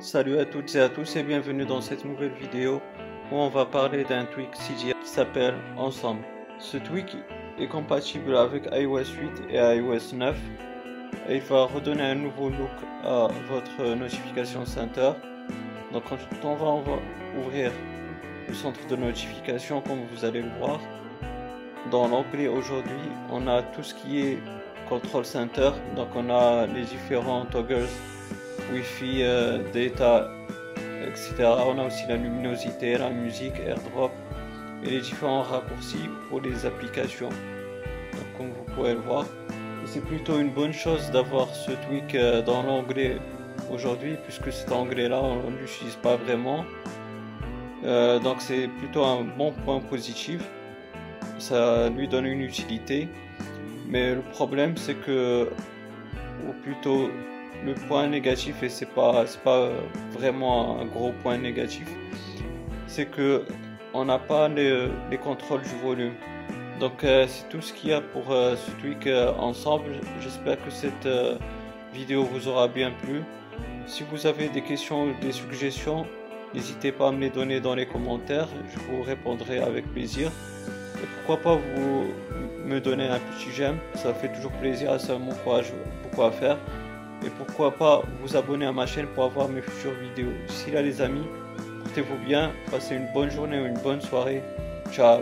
Salut à toutes et à tous et bienvenue dans cette nouvelle vidéo où on va parler d'un tweak CGI qui s'appelle Ensemble. Ce tweak est compatible avec iOS 8 et iOS 9 et il va redonner un nouveau look à votre notification center. Donc on va, on va ouvrir le centre de notification comme vous allez le voir. Dans l'onglet aujourd'hui on a tout ce qui est control center donc on a les différents toggles Wi-Fi, euh, data, etc. On a aussi la luminosité, la musique, AirDrop et les différents raccourcis pour les applications. comme vous pouvez le voir, c'est plutôt une bonne chose d'avoir ce tweak euh, dans l'onglet aujourd'hui puisque cet onglet-là on ne l'utilise pas vraiment. Euh, donc c'est plutôt un bon point positif. Ça lui donne une utilité. Mais le problème c'est que, ou plutôt le point négatif, et c'est pas, pas vraiment un gros point négatif, c'est que on n'a pas les, contrôles du volume. Donc euh, c'est tout ce qu'il y a pour euh, ce tweak euh, ensemble. J'espère que cette vidéo vous aura bien plu. Si vous avez des questions ou des suggestions, n'hésitez pas à me les donner dans les commentaires. Je vous répondrai avec plaisir. Et pourquoi pas vous me donner un petit j'aime, ça fait toujours plaisir, ça m'encourage beaucoup à faire. Et pourquoi pas vous abonner à ma chaîne pour avoir mes futures vidéos. D'ici là les amis, portez-vous bien, passez une bonne journée ou une bonne soirée. Ciao